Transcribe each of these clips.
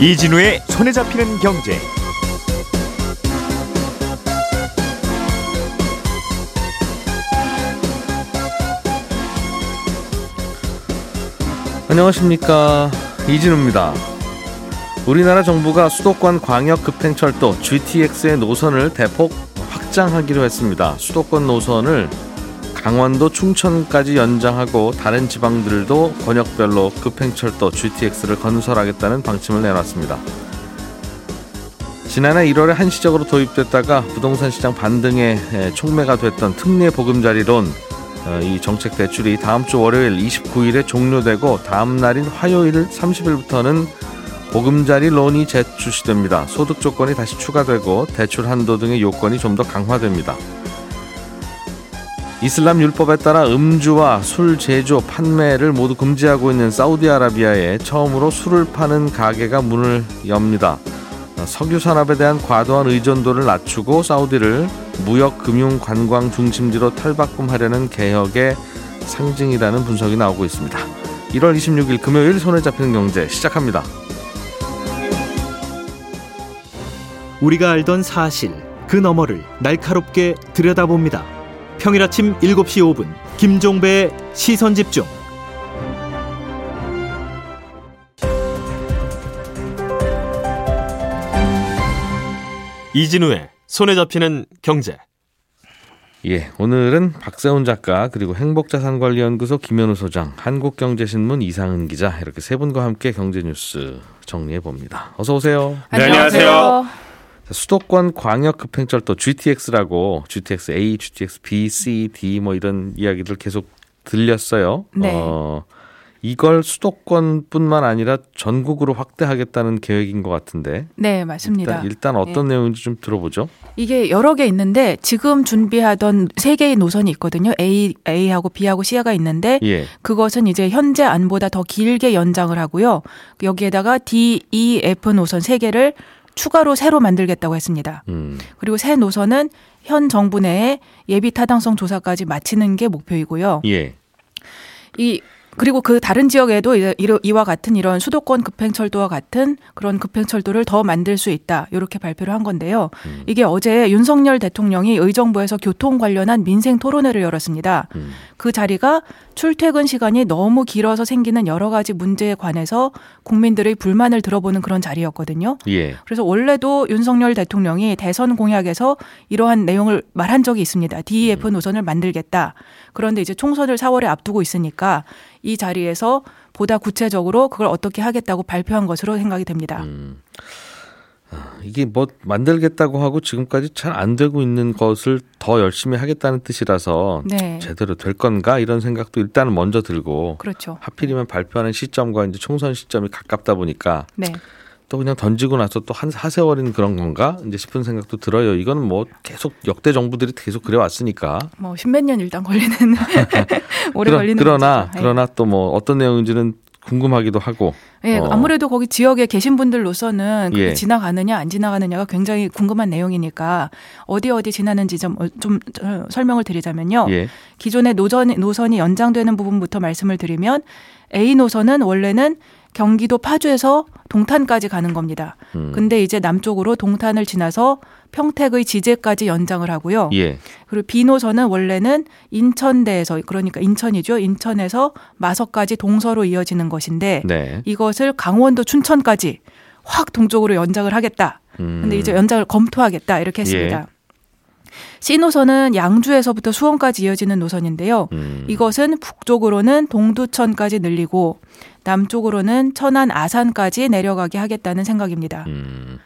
이진우의 손에 잡히는 경제. 안녕하십니까 이진우입니다. 우리나라 정부가 수도권 광역 급행철도 GTX의 노선을 대폭 확장하기로 했습니다. 수도권 노선을 강원도 충청까지 연장하고 다른 지방들도 권역별로 급행철도 GTX를 건설하겠다는 방침을 내놨습니다. 지난해 1월에 한시적으로 도입됐다가 부동산 시장 반등에 촉매가 됐던 특례 보금자리론 어, 이 정책 대출이 다음 주 월요일 29일에 종료되고 다음 날인 화요일 30일부터는 보금자리 론이 재출시됩니다. 소득 조건이 다시 추가되고 대출 한도 등의 요건이 좀 더 강화됩니다. 이슬람 율법에 따라 음주와 술 제조, 판매를 모두 금지하고 있는 사우디아라비아에 처음으로 술을 파는 가게가 문을 엽니다. 석유 산업에 대한 과도한 의존도를 낮추고 사우디를 무역, 금융, 관광 중심지로 탈바꿈하려는 개혁의 상징이라는 분석이 나오고 있습니다. 1월 26일 금요일 손에 잡히는 경제 시작합니다. 우리가 알던 사실 그 너머를 날카롭게 들여다봅니다. 평일 아침 7시 5분 김종배의 시선 집중. 이진우의 손에 잡히는 경제. 예, 오늘은 박세훈 작가 그리고 행복자산관리연구소 김현우 소장, 한국경제신문 이상은 기자 이렇게 세 분과 함께 경제 뉴스 정리해 봅니다. 어서 오세요. 네, 안녕하세요. 수도권 광역 급행철도 GTX라고 GTX A, GTX B, C, D 뭐 이런 이야기들 계속 들렸어요. 네. 어, 이걸 수도권뿐만 아니라 전국으로 확대하겠다는 계획인 것 같은데. 네, 맞습니다. 일단, 일단 어떤 네. 내용인지 좀 들어보죠. 이게 여러 개 있는데 지금 준비하던 세 개의 노선이 있거든요. A, A하고 B하고 C가 있는데 예. 그것은 이제 현재 안보다 더 길게 연장을 하고요. 여기에다가 D, E, F 노선 세 개를 추가로 새로 만들겠다고 했습니다. 음. 그리고 새 노선은 현 정부 내에 예비 타당성 조사까지 마치는 게 목표이고요. 예. 이 그리고 그 다른 지역에도 이와 같은 이런 수도권 급행철도와 같은 그런 급행철도를 더 만들 수 있다. 이렇게 발표를 한 건데요. 음. 이게 어제 윤석열 대통령이 의정부에서 교통 관련한 민생 토론회를 열었습니다. 음. 그 자리가 출퇴근 시간이 너무 길어서 생기는 여러 가지 문제에 관해서 국민들의 불만을 들어보는 그런 자리였거든요. 예. 그래서 원래도 윤석열 대통령이 대선 공약에서 이러한 내용을 말한 적이 있습니다. DEF 노선을 만들겠다. 그런데 이제 총선을 4월에 앞두고 있으니까 이 자리에서 보다 구체적으로 그걸 어떻게 하겠다고 발표한 것으로 생각이 됩니다. 음. 아, 이게 뭐 만들겠다고 하고 지금까지 잘 안 되고 있는 것을 더 열심히 하겠다는 뜻이라서 네. 제대로 될 건가 이런 생각도 일단은 먼저 들고 그렇죠. 하필이면 발표하는 시점과 이제 총선 시점이 가깝다 보니까 네. 또 그냥 던지고 나서 또 한 하세월인 그런 건가 이제 싶은 생각도 들어요. 이거는 뭐 계속 역대 정부들이 계속 그래 왔으니까. 뭐 십몇 년 일단 걸리는 오래 그러, 걸리는 그러나 문제죠. 네. 그러나 또 뭐 어떤 내용인지는 궁금하기도 하고. 예, 어. 아무래도 거기 지역에 계신 분들로서는 그게 예. 지나가느냐 안 지나가느냐가 굉장히 궁금한 내용이니까 어디 어디 지나는지 좀, 어, 좀 어, 설명을 드리자면요. 예. 기존의 노선, 노선이 연장되는 부분부터 말씀을 드리면 A 노선은 원래는 경기도 파주에서 동탄까지 가는 겁니다. 음. 근데 이제 남쪽으로 동탄을 지나서 평택의 지제까지 연장을 하고요. 예. 그리고 B 노선은 원래는 인천대에서 그러니까 인천이죠. 인천에서 마석까지 동서로 이어지는 것인데 네. 이것을 강원도 춘천까지 확 동쪽으로 연장을 하겠다. 음. 근데 이제 연장을 검토하겠다 이렇게 했습니다. 예. C 노선은 양주에서부터 수원까지 이어지는 노선인데요. 음. 이것은 북쪽으로는 동두천까지 늘리고 남쪽으로는 천안 아산까지 내려가게 하겠다는 생각입니다. 음.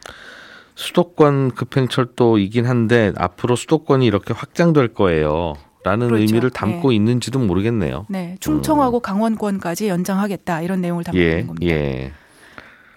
수도권 급행철도이긴 한데 앞으로 수도권이 이렇게 확장될 거예요. 라는 그렇죠. 의미를 담고 있는지도 모르겠네요. 네, 충청하고 강원권까지 연장하겠다 이런 내용을 담고 있는 예, 겁니다. 예.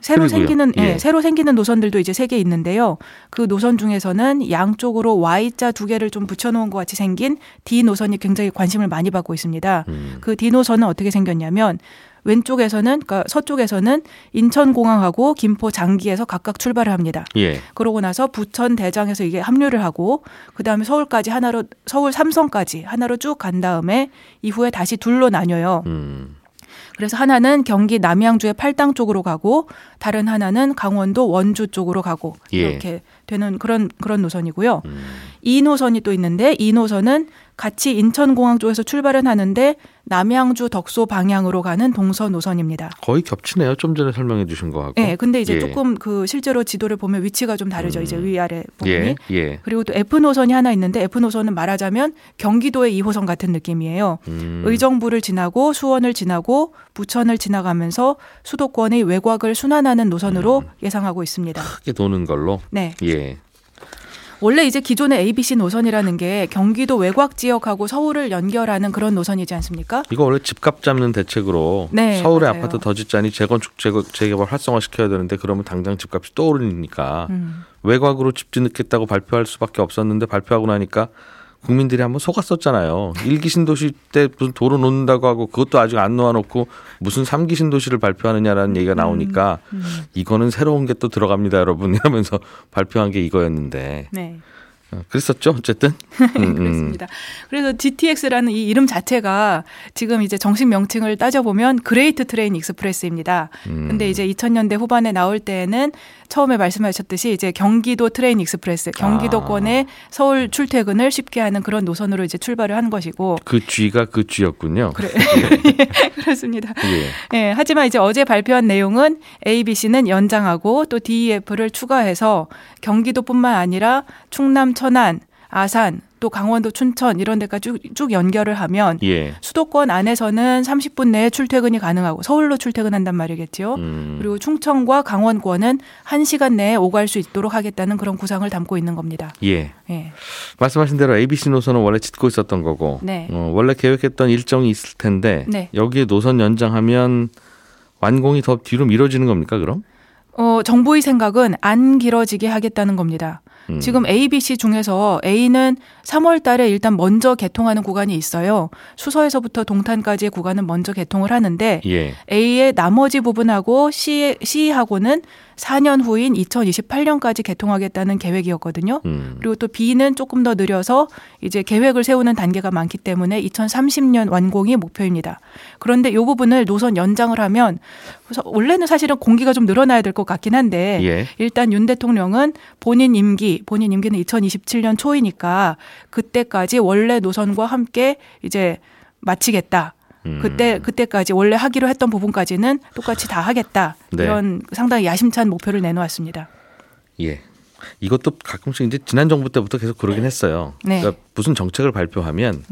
새로 그리고요. 생기는 예, 예. 새로 생기는 노선들도 이제 세 개 있는데요. 그 노선 중에서는 양쪽으로 Y자 두 개를 좀 붙여놓은 것 같이 생긴 D 노선이 굉장히 관심을 많이 받고 있습니다. 음. 그 D 노선은 어떻게 생겼냐면 왼쪽에서는 그러니까 서쪽에서는 인천공항하고 김포 장기에서 각각 출발을 합니다. 예. 그러고 나서 부천 대장에서 이게 합류를 하고 그다음에 서울까지 하나로 서울 삼성까지 하나로 쭉 간 다음에 이후에 다시 둘로 나뉘어요. 음. 그래서 하나는 경기 남양주의 팔당 쪽으로 가고 다른 하나는 강원도 원주 쪽으로 가고 예. 이렇게 되는 그런 그런 노선이고요. 음. 이 노선이 또 있는데 이 노선은 같이 인천공항 쪽에서 출발은 하는데 남양주 덕소 방향으로 가는 동서 노선입니다. 거의 겹치네요. 좀 전에 설명해 주신 거하고. 네, 근데 이제 예. 조금 그 실제로 지도를 보면 위치가 좀 다르죠. 이제 위아래 부분이. 예, 예. 그리고 또 F 노선이 하나 있는데 F 노선은 말하자면 경기도의 2호선 같은 느낌이에요. 음. 의정부를 지나고 수원을 지나고 부천을 지나가면서 수도권의 외곽을 순환하는 노선으로 음. 예상하고 있습니다. 크게 도는 걸로. 네. 예. 원래 이제 기존의 ABC 노선이라는 게 경기도 외곽 지역하고 서울을 연결하는 그런 노선이지 않습니까? 이거 원래 집값 잡는 대책으로 네, 서울에 맞아요. 아파트 더 짓자니 재건축 재거, 재개발 활성화 시켜야 되는데 그러면 당장 집값이 또 오르니까 음. 외곽으로 집 짓겠다고 발표할 수밖에 없었는데 발표하고 나니까 국민들이 한번 속았었잖아요. 일기 신도시 때 무슨 도로 놓는다고 하고 그것도 아직 안 놓아놓고 무슨 삼기 신도시를 발표하느냐라는 얘기가 나오니까 음. 이거는 새로운 게 또 들어갑니다, 여러분. 이러면서 발표한 게 이거였는데 네. 어, 그랬었죠, 어쨌든. 음, 음. 그렇습니다. 그래서 GTX라는 이 이름 자체가 지금 이제 정식 명칭을 따져보면 Great Train Express입니다. 음. 근데 이제 2000년대 후반에 나올 때에는 처음에 말씀하셨듯이 이제 경기도 Train Express, 경기도권의 서울 출퇴근을 쉽게 하는 그런 노선으로 이제 출발을 한 것이고. 그 G가 그 G였군요. 그래. 그렇습니다. 예. 예, 하지만 이제 어제 발표한 내용은 ABC는 연장하고 또 DEF를 추가해서 경기도뿐만 아니라 충남, 천안, 아산, 또 강원도, 춘천 이런 데까지 쭉, 쭉 연결을 하면 예. 수도권 안에서는 30분 내에 출퇴근이 가능하고 서울로 출퇴근한단 말이겠지요. 음. 그리고 충청과 강원권은 1시간 내에 오갈 수 있도록 하겠다는 그런 구상을 담고 있는 겁니다. 예. 예. 말씀하신 대로 ABC 노선은 원래 짓고 있었던 거고 네. 어, 원래 계획했던 일정이 있을 텐데 네. 여기에 노선 연장하면 완공이 더 뒤로 미뤄지는 겁니까 그럼? 어, 정부의 생각은 안 길어지게 하겠다는 겁니다. 음. 지금 A, B, C 중에서 A는 3월 달에 일단 먼저 개통하는 구간이 있어요. 수서에서부터 동탄까지의 구간은 먼저 개통을 하는데 예. A의 나머지 부분하고 C, C하고는 4년 후인 2028년까지 개통하겠다는 계획이었거든요. 음. 그리고 또 B는 조금 더 느려서 이제 계획을 세우는 단계가 많기 때문에 2030년 완공이 목표입니다. 그런데 이 부분을 노선 연장을 하면 그래서 원래는 사실은 공기가 좀 늘어나야 될 것 같긴 한데 예. 일단 윤 대통령은 본인 임기, 본인 임기는 2027년 초이니까 그때까지 원래 노선과 함께 이제 마치겠다. 음. 그때 그때까지 원래 하기로 했던 부분까지는 똑같이 다 하겠다. 네. 이런 상당히 야심찬 목표를 내놓았습니다. 예. 이것도 가끔씩 이제 지난 정부 때부터 계속 그러긴 했어요. 네. 음. 그러니까 무슨 정책을 발표하면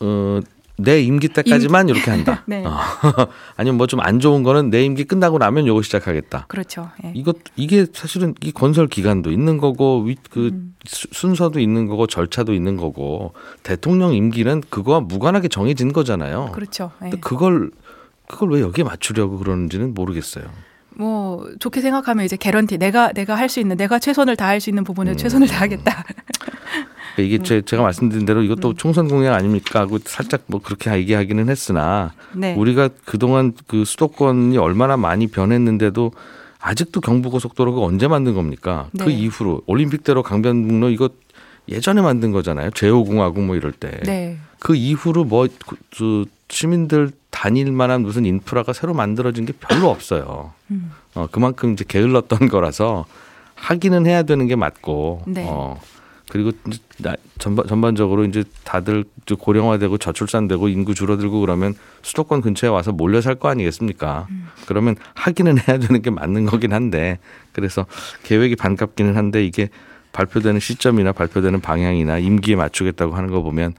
어, 내 임기 때까지만 이렇게 한다. 네. 어. 아니면 뭐 좀 안 좋은 거는 내 임기 끝나고 나면 요거 시작하겠다. 그렇죠. 예. 이것 이게 사실은 이 건설 기간도 있는 거고 위, 그 음. 수- 순서도 있는 거고 절차도 있는 거고 대통령 임기는 그거와 무관하게 정해진 거잖아요. 그렇죠. 예. 그걸 그걸 왜 여기에 맞추려고 그러는지는 모르겠어요. 뭐 좋게 생각하면 이제 개런티 내가 내가 할 수 있는 내가 최선을 다할 수 있는 부분에 음. 최선을 다하겠다. 그러니까 이게 제, 제가 말씀드린 대로 이것도 총선 공약 아닙니까 하고 살짝 뭐 그렇게 얘기하기는 했으나 네. 우리가 그동안 그 수도권이 얼마나 많이 변했는데도 아직도 경부고속도로가 언제 만든 겁니까? 그 네. 이후로 올림픽대로 강변북로 이거 예전에 만든 거잖아요. 제5공화국 뭐 이럴 때. 네. 그 이후로 뭐 그, 그 시민들 다닐 만한 무슨 인프라가 새로 만들어진 게 별로 없어요. 음. 어, 그만큼 이제 게을렀던 거라서 하기는 해야 되는 게 맞고. 네. 어, 그리고 전반, 전반적으로 이제 다들 고령화되고 저출산되고 인구 줄어들고 그러면 수도권 근처에 와서 몰려 살 거 아니겠습니까? 음. 그러면 하기는 해야 되는 게 맞는 거긴 한데 그래서 계획이 반갑기는 한데 이게 발표되는 시점이나 발표되는 방향이나 임기에 맞추겠다고 하는 거 보면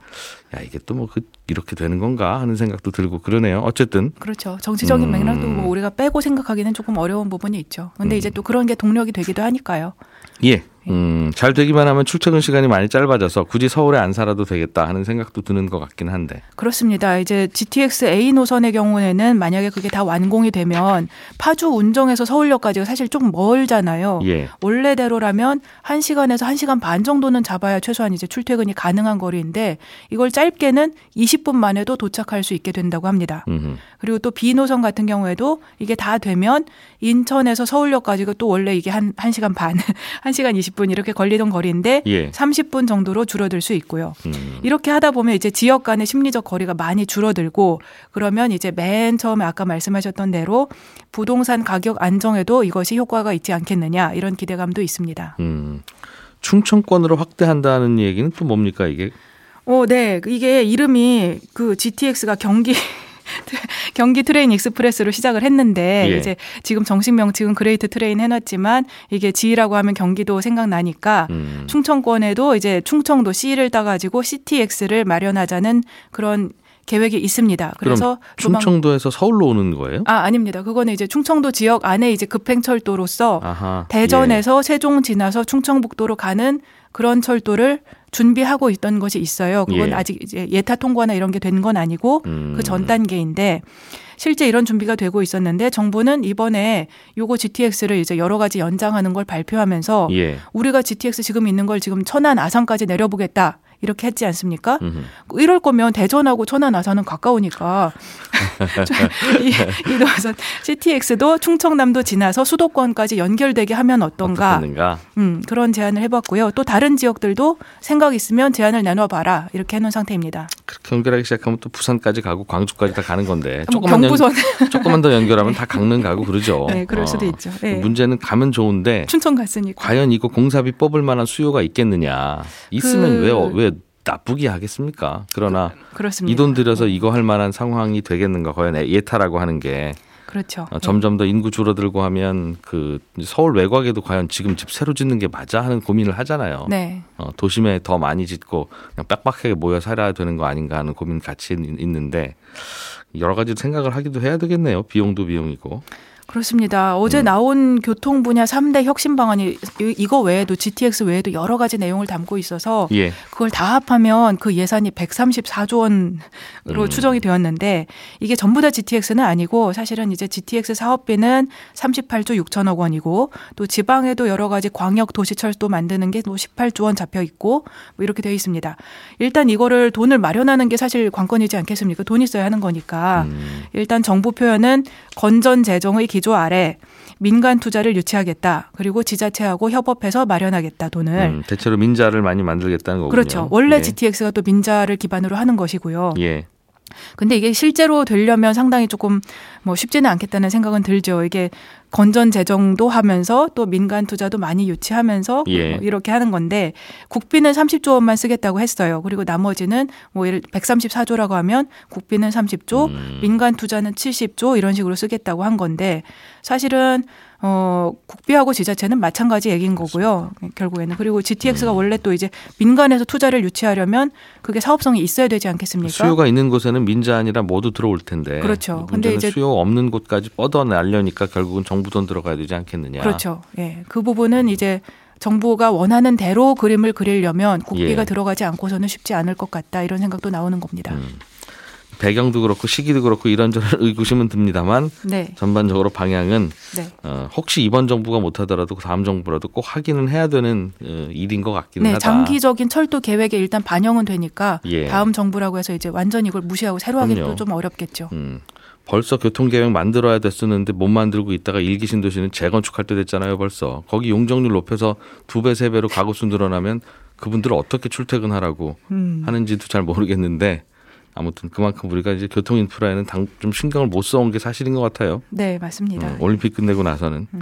야 이게 또 뭐 그 이렇게 되는 건가 하는 생각도 들고 그러네요. 어쨌든 그렇죠. 정치적인 음. 맥락도 뭐 우리가 빼고 생각하기는 조금 어려운 부분이 있죠. 근데 이제 또 그런 게 동력이 되기도 하니까요. 예. 음, 잘 되기만 하면 출퇴근 시간이 많이 짧아져서 굳이 서울에 안 살아도 되겠다 하는 생각도 드는 것 같긴 한데. 그렇습니다. 이제 GTX A 노선의 경우에는 만약에 그게 다 완공이 되면 파주 운정에서 서울역까지가 사실 좀 멀잖아요. 예. 원래대로라면 1시간에서 1시간 반 정도는 잡아야 최소한 이제 출퇴근이 가능한 거리인데 이걸 짧게는 20분 만에도 도착할 수 있게 된다고 합니다. 음. 그리고 또 B 노선 같은 경우에도 이게 다 되면 인천에서 서울역까지가 또 원래 이게 한 1시간 반, 1시간 20분 40분 이렇게 걸리던 거리인데 예. 30분 정도로 줄어들 수 있고요. 음. 이렇게 하다 보면 이제 지역 간의 심리적 거리가 많이 줄어들고 그러면 이제 맨 처음에 아까 말씀하셨던 대로 부동산 가격 안정에도 이것이 효과가 있지 않겠느냐 이런 기대감도 있습니다. 음. 충청권으로 확대한다는 얘기는 또 뭡니까 이게? 어, 네. 이게 이름이 그 GTX가 경기 경기 Train Express로 시작을 했는데 예. 이제 지금 정식 명칭은 Great Train 해놨지만 이게 G라고 하면 경기도 생각나니까 음. 충청권에도 이제 충청도 C를 따가지고 CTX를 마련하자는 그런 계획이 있습니다. 그래서 충청도에서 서울로 오는 거예요? 아 아닙니다. 그거는 이제 충청도 지역 안에 이제 급행철도로서 아하. 대전에서 세종 지나서 충청북도로 가는 그런 철도를 준비하고 있던 것이 있어요. 그건 예. 아직 이제 예타 통과나 이런 게 된 건 아니고 음. 그전 단계인데 실제 이런 준비가 되고 있었는데 정부는 이번에 요거 GTX를 이제 여러 가지 연장하는 걸 발표하면서 예. 우리가 GTX 지금 있는 걸 지금 천안 아산까지 내려보겠다. 이렇게 했지 않습니까? 음흠. 이럴 거면 대전하고 천안 아산은 가까우니까 이, 이 노선 CTX도 충청남도 지나서 수도권까지 연결되게 하면 어떤가? 어떻겠는가? 음, 그런 제안을 해봤고요. 또 다른 지역들도 생각 있으면 제안을 나눠봐라 이렇게 해놓은 상태입니다. 그렇게 연결하기 시작하면 또 부산까지 가고 광주까지 다 가는 건데 뭐 조금만 연, 경부선 조금만 더 연결하면 다 강릉 가고 그러죠. 네, 그럴 어. 수도 있죠. 네. 문제는 가면 좋은데 춘천 갔으니까. 과연 이거 공사비 뽑을 만한 수요가 있겠느냐? 있으면 그- 왜왜 나쁘게 하겠습니까? 그러나. 이 돈 들여서 이거 할 만한 상황이 되겠는가? 과연 예타라고 하는 게 그렇죠. 어, 점점 더 인구 줄어들고 하면 그 서울 외곽에도 과연 지금 집 새로 짓는 게 맞아 하는 고민을 하잖아요. 네. 어, 도심에 더 많이 짓고 그냥 빡빡하게 모여 살아야 되는 거 아닌가 하는 고민 같이 있- 있는데 여러 가지 생각을 하기도 해야 되겠네요. 비용도 비용이고. 그렇습니다. 음. 어제 나온 교통 분야 3대 혁신 방안이 이- 이거 외에도 GTX 외에도 여러 가지 내용을 담고 있어서 예. 그걸 다 합하면 그 예산이 134조 원으로 음. 추정이 되었는데 이게 전부 다 GTX는 아니고 사실은 이제 GTX 사업비는 38조 6천억 원이고 또 지방에도 여러 가지 광역 도시철도 만드는 게 또 18조 원 잡혀 있고 뭐 이렇게 되어 있습니다. 일단 이거를 돈을 마련하는 게 사실 관건이지 않겠습니까? 돈 있어야 하는 거니까. 음. 일단 정부 표현은 건전 재정의 기조 아래 민간 투자를 유치하겠다. 그리고 지자체하고 협업해서 마련하겠다. 돈을. 음, 대체로 민자를 많이 만들겠다는 거군요. 그렇죠. 원래 예. GTX가 또 민자를 기반으로 하는 것이고요. 예. 근데 이게 실제로 되려면 상당히 조금 뭐 쉽지는 않겠다는 생각은 들죠. 이게 건전 재정도 하면서 또 민간 투자도 많이 유치하면서 예. 뭐 이렇게 하는 건데 국비는 30조 원만 쓰겠다고 했어요. 그리고 나머지는 뭐 예를 134조라고 하면 국비는 30조, 음. 민간 투자는 70조 이런 식으로 쓰겠다고 한 건데 사실은 어 국비하고 지자체는 마찬가지 얘기인 거고요. 결국에는 그리고 GTX가 음. 원래 또 이제 민간에서 투자를 유치하려면 그게 사업성이 있어야 되지 않겠습니까? 수요가 있는 곳에는 민자 아니라 모두 들어올 텐데. 그렇죠. 근데 이제- 수요 없는 곳까지 뻗어 날려니까 결국은 정부 돈 들어가야 되지 않겠느냐. 그렇죠. 예. 그 부분은 이제 정부가 원하는 대로 그림을 그리려면 국비가 예. 들어가지 않고서는 쉽지 않을 것 같다 이런 생각도 나오는 겁니다. 음. 배경도 그렇고 시기도 그렇고 이런저런 의구심은 듭니다만 네, 전반적으로 방향은 네, 어, 혹시 이번 정부가 못하더라도 그 다음 정부라도 꼭 하기는 해야 되는 어, 일인 것 같기는 네. 하다. 장기적인 철도 계획에 일단 반영은 되니까 예. 다음 정부라고 해서 이제 완전 이걸 무시하고 새로. 또좀 어렵겠죠. 음, 벌써 교통계획 만들어야 됐었는데 못 만들고 있다가 일기 신도시는 재건축할 때 됐잖아요 벌써 거기 용적률 높여서 두 배 세 배로 가구수 늘어나면 그분들은 어떻게 출퇴근하라고 음. 하는지도 잘 모르겠는데 아무튼 그만큼 우리가 이제 교통 인프라에는 당, 좀 신경을 못 써온 게 사실인 것 같아요. 네, 맞습니다. 어, 올림픽 끝내고 나서는. 음.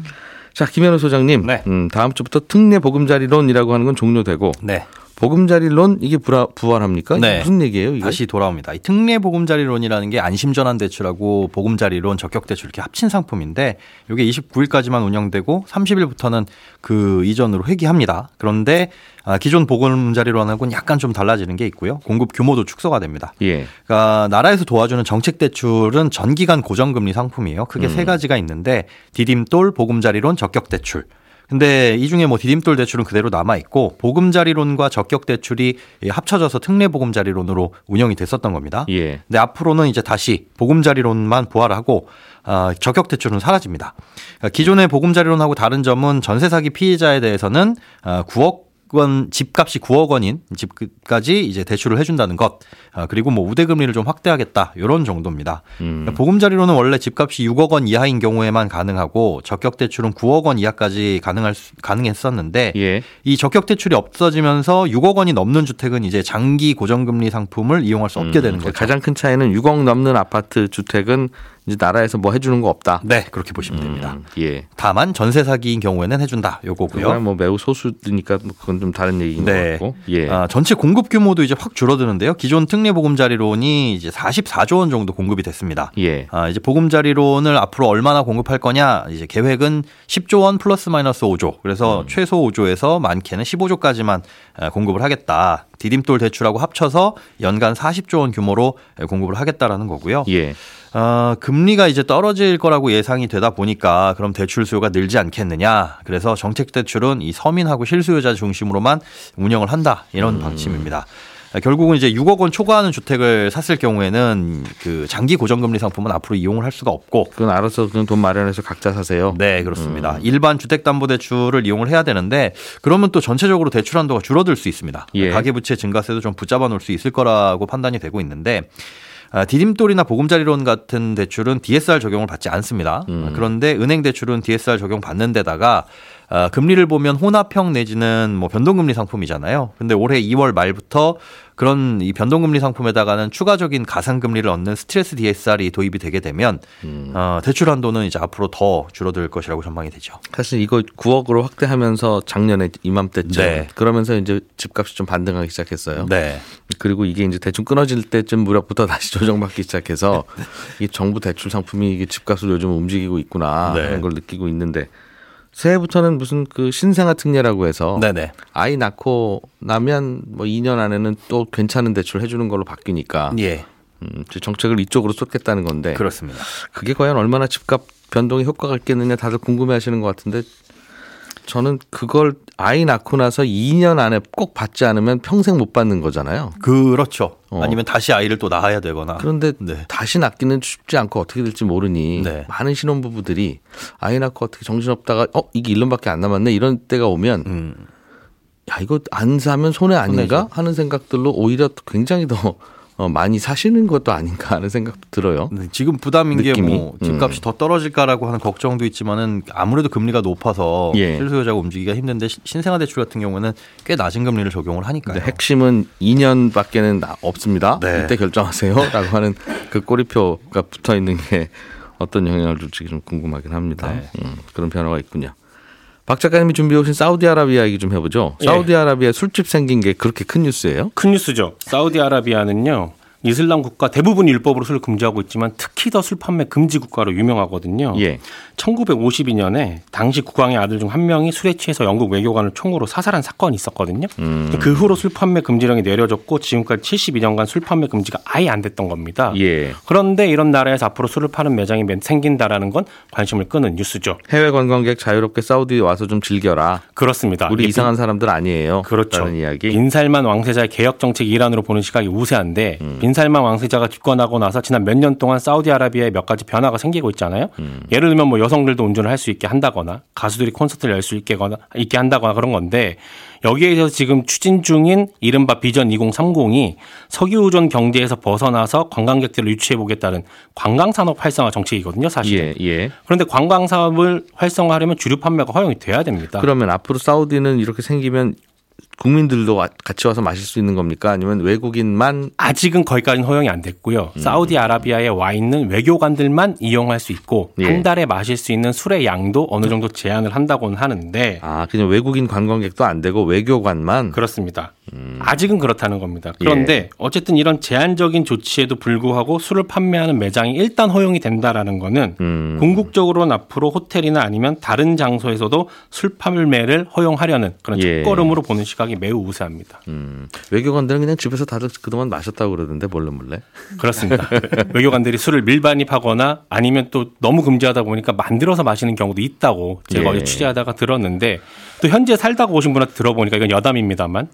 자, 김현우 소장님. 네. 음, 다음 주부터 특례 보금자리론이라고 하는 건 종료되고 네. 보금자리론 이게 부라, 부활합니까? 네. 무슨 얘기예요? 이게? 다시 돌아옵니다. 이 특례 보금자리론이라는 게 안심전환 대출하고 보금자리론, 적격 대출 이렇게 합친 상품인데 이게 29일까지만 운영되고 30일부터는 그 이전으로 회귀합니다. 그런데 아, 기존 보금자리론하고는 약간 좀 달라지는 게 있고요. 공급 규모도 축소가 됩니다. 예. 그러니까 나라에서 도와주는 정책 대출은 전기간 고정금리 상품이에요. 크게 음. 세 가지가 있는데 디딤돌, 보금자리론, 적격 대출. 근데 이 중에 뭐 디딤돌 대출은 그대로 남아 있고 보금자리론과 적격 대출이 합쳐져서 특례 보금자리론으로 운영이 됐었던 겁니다. 예. 근데 앞으로는 이제 다시 보금자리론만 부활하고 어, 적격 대출은 사라집니다. 그러니까 기존의 보금자리론하고 다른 점은 전세 사기 피해자에 대해서는 어, 9억 원 집값이 9억 원인 집까지 이제 대출을 해준다는 것 아, 그리고 뭐 우대 금리를 좀 확대하겠다 이런 정도입니다. 음. 그러니까 보금자리로는 원래 집값이 6억 원 이하인 경우에만 가능하고 적격 대출은 9억 원 이하까지 가능할 수, 가능했었는데 예. 이 적격 대출이 없어지면서 6억 원이 넘는 주택은 이제 장기 고정금리 상품을 이용할 수 없게 되는 음, 거죠. 가장 큰 차이는 6억 넘는 아파트 주택은 이제 나라에서 뭐 해주는 거 없다. 네 그렇게 보시면 됩니다. 음, 예. 다만 전세 사기인 경우에는 해준다 요거고요. 뭐 매우 소수니까 뭐 그건 좀 다른 얘기인 것 네. 같고. 예. 아, 전체 공급 규모도 이제 확 줄어드는데요. 기존 특례 보금자리론이 이제 44조 원 정도 공급이 됐습니다. 예. 아, 이제 보금자리론을 앞으로 얼마나 공급할 거냐? 이제 계획은 10조 원 플러스 마이너스 5조. 그래서 최소 5조에서 많게는 15조까지만 공급을 하겠다. 디딤돌 대출하고 합쳐서 연간 40조 원 규모로 공급을 하겠다라는 거고요. 예. 어, 금리가 이제 떨어질 거라고 예상이 되다 보니까 그럼 대출 수요가 늘지 않겠느냐. 그래서 정책 대출은 이 서민하고 실수요자 중심으로만 운영을 한다. 이런 방침입니다. 결국은 이제 6억 원 초과하는 주택을 샀을 경우에는 그 장기 고정금리 상품은 앞으로 이용을 할 수가 없고 그건 알아서 그냥 돈 마련해서 각자 사세요. 네, 그렇습니다. 일반 주택담보대출을 이용을 해야 되는데 그러면 또 전체적으로 대출 한도가 줄어들 수 있습니다. 예. 가계부채 증가세도 좀 붙잡아 놓을 수 있을 거라고 판단이 되고 있는데 아, 디딤돌이나 보금자리론 같은 대출은 DSR 적용을 받지 않습니다. 음. 그런데 은행 대출은 DSR 적용 받는 데다가 아, 금리를 보면 혼합형 내지는 뭐 변동금리 상품이잖아요. 근데 올해 2월 말부터 그런 이 변동금리 상품에다가는 추가적인 가상금리를 얻는 스트레스 DSR이 도입이 되게 되면 음. 어, 대출 한도는 이제 앞으로 더 줄어들 것이라고 전망이 되죠. 사실 이거 9억으로 확대하면서 작년에 이맘때쯤 네. 그러면서 이제 집값이 좀 반등하기 시작했어요. 네. 그리고 이게 이제 대충 끊어질 때쯤 무렵부터 다시 조정받기 시작해서 이 정부 대출 상품이 이게 집값을 요즘 움직이고 있구나 네. 하는 걸 느끼고 있는데 새해부터는 무슨 그 신생아 특례라고 해서 네네. 아이 낳고 나면 뭐 2년 안에는 또 괜찮은 대출 해주는 걸로 바뀌니까 예. 음, 정책을 이쪽으로 쏟겠다는 건데 그렇습니다. 그게 과연 얼마나 집값 변동에 효과가 있겠느냐 다들 궁금해하시는 것 같은데 저는 그걸 아이 낳고 나서 2년 안에 꼭 받지 않으면 평생 못 받는 거잖아요. 그렇죠. 어. 아니면 다시 아이를 또 낳아야 되거나. 그런데 네. 다시 낳기는 쉽지 않고 어떻게 될지 모르니 네. 많은 신혼부부들이 아이 낳고 어떻게 정신없다가 어 이게 1년밖에 안 남았네 이런 때가 오면 음. 야 이거 안 사면 손해 아닌가 하는 생각들로 오히려 굉장히 더 어, 많이 사시는 것도 아닌가 하는 생각도 들어요. 네, 지금 부담인 게 느낌이. 뭐 집값이 더 떨어질까라고 하는 걱정도 있지만은 아무래도 금리가 높아서 예. 실수요자가 움직이기가 힘든데 시- 신생아 대출 같은 경우는 꽤 낮은 금리를 적용을 하니까요. 핵심은 2년밖에는 없습니다. 네. 이때 결정하세요라고 하는 그 꼬리표가 붙어 있는 게 어떤 영향을 줄지 좀 궁금하긴 합니다. 네. 음, 그런 변화가 있군요. 박 작가님이 준비해 오신 사우디아라비아 얘기 좀 해보죠. 예. 사우디아라비아 술집 생긴 게 그렇게 큰 뉴스예요? 큰 뉴스죠. 사우디아라비아는요. 이슬람 국가 대부분 율법으로 술을 금지하고 있지만 특히 더 술 판매 금지 국가로 유명하거든요. 예. 1952년에 당시 국왕의 아들 중 한 명이 술에 취해서 영국 외교관을 총으로 사살한 사건이 있었거든요. 음. 그 후로 술 판매 금지령이 내려졌고 지금까지 72년간 술 판매 금지가 아예 안 됐던 겁니다. 예. 그런데 이런 나라에서 앞으로 술을 파는 매장이 생긴다라는 건 관심을 끄는 뉴스죠. 해외 관광객 자유롭게 사우디 와서 좀 즐겨라. 그렇습니다. 우리 이상한 사람들 아니에요. 그렇죠. 이야기. 빈살만 왕세자의 개혁 정책 일환으로 보는 시각이 우세한데 음. 빈살만 왕세자가 집권하고 나서 지난 몇 년 동안 사우디아라비아에 몇 가지 변화가 생기고 있잖아요. 음. 예를 들면 뭐 여성들도 운전을 할 수 있게 한다거나 가수들이 콘서트를 열 수 있게 거나 있게 한다거나 그런 건데 여기에 대해서 지금 추진 중인 이른바 비전 2030이 석유 의존 경제에서 벗어나서 관광객들을 유치해 보겠다는 관광 산업 활성화 정책이거든요, 사실. 예, 예. 그런데 관광 사업을 활성화하려면 주류 판매가 허용이 돼야 됩니다. 그러면 앞으로 사우디는 이렇게 생기면 국민들도 와- 같이 와서 마실 수 있는 겁니까? 아니면 외국인만 아직은 거기까지는 허용이 안 됐고요. 음. 사우디아라비아에 와 있는 외교관들만 이용할 수 있고 예. 한 달에 마실 수 있는 술의 양도 어느 정도 제한을 한다고는 하는데 아 그냥 외국인 관광객도 안 되고 외교관만 그렇습니다. 음. 아직은 그렇다는 겁니다. 예. 그런데 어쨌든 이런 제한적인 조치에도 불구하고 술을 판매하는 매장이 일단 허용이 된다라는 거는 음. 궁극적으로는 앞으로 호텔이나 아니면 다른 장소에서도 술 판매를 허용하려는 그런 예. 첫걸음으로 보는 시각이 매우 우세합니다. 음, 외교관들은 그냥 집에서 다들 그동안 마셨다고 그러던데 몰래 몰래. 그렇습니다. 외교관들이 술을 밀반입하거나 아니면 또 너무 금지하다 보니까 만들어서 마시는 경우도 있다고 제가 예. 어제 취재하다가 들었는데 또 현재 살다가 오신 분한테 들어보니까 이건 여담입니다만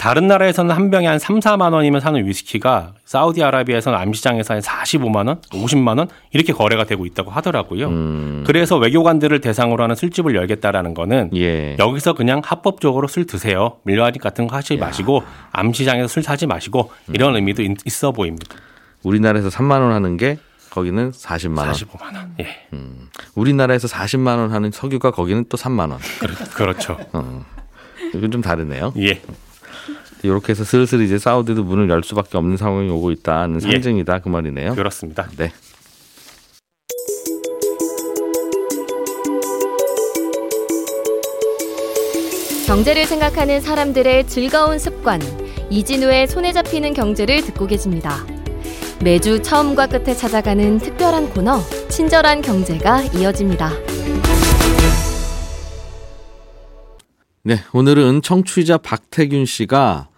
다른 나라에서는 한 병에 한 3, 4만 원이면 사는 위스키가 사우디아라비아에서는 암시장에서 한 45만 원, 50만 원 이렇게 거래가 되고 있다고 하더라고요. 음. 그래서 외교관들을 대상으로 하는 술집을 열겠다라는 거는 예. 여기서 그냥 합법적으로 술 드세요. 밀려하니 같은 거 하지 마시고 암시장에서 술 사지 마시고 이런 의미도 있- 있어 보입니다. 우리나라에서 3만 원 하는 게 거기는 40만 원. 45만 원. 예. 우리나라에서 40만 원 하는 석유가 거기는 또 3만 원. 그렇- 그렇죠. 이건 좀 다르네요. 예. 이렇게 해서 슬슬 이제 사우디도 문을 열 수밖에 없는 상황이 오고 있다는 예. 상징이다 그 말이네요. 그렇습니다. 네. 경제를 생각하는 사람들의 즐거운 습관, 이진우의 손에 잡히는 경제를 듣고 계십니다. 매주 처음과 끝에 찾아가는 특별한 코너, 친절한 경제가 이어집니다. 네, 오늘은 청취자 박태균 씨가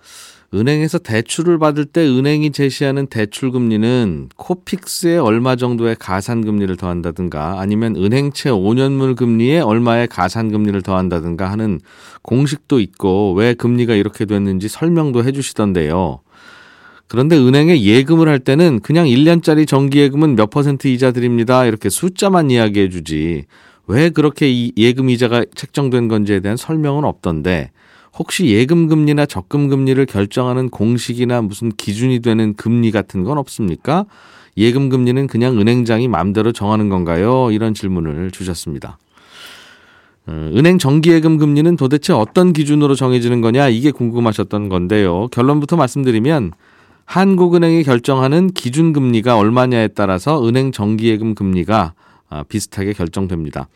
은행에서 대출을 받을 때 은행이 제시하는 대출 금리는 코픽스에 얼마 정도의 가산 금리를 더한다든가 아니면 은행채 5년물 금리에 얼마의 가산 금리를 더한다든가 하는 공식도 있고 왜 금리가 이렇게 됐는지 설명도 해 주시던데요. 그런데 은행에 예금을 할 때는 그냥 1년짜리 정기예금은 몇 퍼센트 이자 드립니다. 이렇게 숫자만 이야기해 주지. 왜 그렇게 이 예금 이자가 책정된 건지에 대한 설명은 없던데 혹시 예금 금리나 적금 금리를 결정하는 공식이나 무슨 기준이 되는 금리 같은 건 없습니까? 예금 금리는 그냥 은행장이 마음대로 정하는 건가요? 이런 질문을 주셨습니다. 어, 은행 정기예금 금리는 도대체 어떤 기준으로 정해지는 거냐 이게 궁금하셨던 건데요. 결론부터 말씀드리면 한국은행이 결정하는 기준 금리가 얼마냐에 따라서 은행 정기예금 금리가 아, 비슷하게 결정됩니다.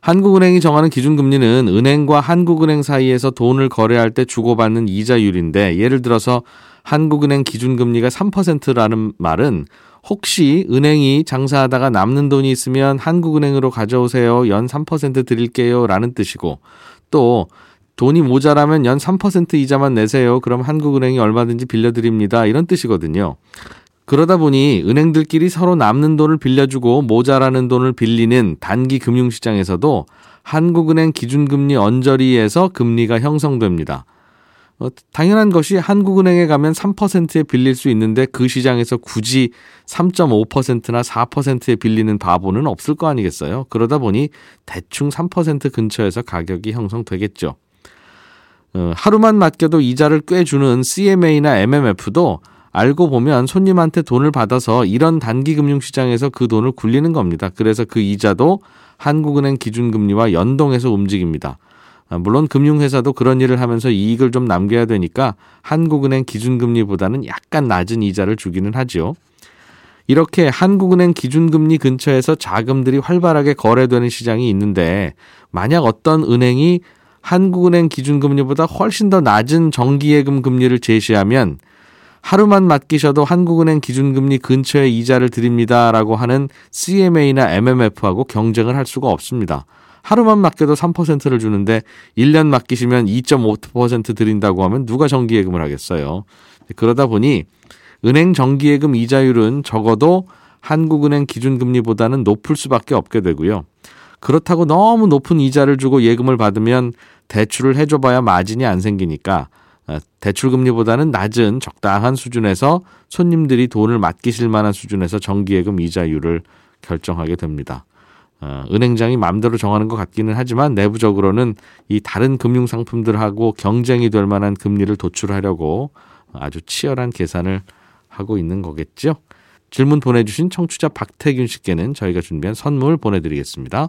한국은행이 정하는 기준금리는 은행과 한국은행 사이에서 돈을 거래할 때 주고받는 이자율인데 예를 들어서 한국은행 기준금리가 3%라는 말은 혹시 은행이 장사하다가 남는 돈이 있으면 한국은행으로 가져오세요. 연 3% 드릴게요. 라는 뜻이고 또 돈이 모자라면 연 3% 이자만 내세요. 그럼 한국은행이 얼마든지 빌려드립니다. 이런 뜻이거든요. 그러다 보니 은행들끼리 서로 남는 돈을 빌려주고 모자라는 돈을 빌리는 단기 금융시장에서도 한국은행 기준금리 언저리에서 금리가 형성됩니다. 어, 당연한 것이 한국은행에 가면 3%에 빌릴 수 있는데 그 시장에서 굳이 3.5%나 4%에 빌리는 바보는 없을 거 아니겠어요? 그러다 보니 대충 3% 근처에서 가격이 형성되겠죠. 어, 하루만 맡겨도 이자를 꽤 주는 CMA나 MMF도 알고 보면 손님한테 돈을 받아서 이런 단기 금융시장에서 그 돈을 굴리는 겁니다. 그래서 그 이자도 한국은행 기준금리와 연동해서 움직입니다. 아, 물론 금융회사도 그런 일을 하면서 이익을 좀 남겨야 되니까 한국은행 기준금리보다는 약간 낮은 이자를 주기는 하죠. 이렇게 한국은행 기준금리 근처에서 자금들이 활발하게 거래되는 시장이 있는데 만약 어떤 은행이 한국은행 기준금리보다 훨씬 더 낮은 정기예금 금리를 제시하면 하루만 맡기셔도 한국은행 기준금리 근처에 이자를 드립니다라고 하는 CMA나 MMF하고 경쟁을 할 수가 없습니다. 하루만 맡겨도 3%를 주는데 1년 맡기시면 2.5% 드린다고 하면 누가 정기예금을 하겠어요. 그러다 보니 은행 정기예금 이자율은 적어도 한국은행 기준금리보다는 높을 수밖에 없게 되고요. 그렇다고 너무 높은 이자를 주고 예금을 받으면 대출을 해줘봐야 마진이 안 생기니까 어, 대출 금리보다는 낮은 적당한 수준에서 손님들이 돈을 맡기실 만한 수준에서 정기예금 이자율을 결정하게 됩니다. 어, 은행장이 마음대로 정하는 것 같기는 하지만 내부적으로는 이 다른 금융 상품들하고 경쟁이 될 만한 금리를 도출하려고 아주 치열한 계산을 하고 있는 거겠죠. 질문 보내주신 청취자 박태균 씨께는 저희가 준비한 선물 보내드리겠습니다.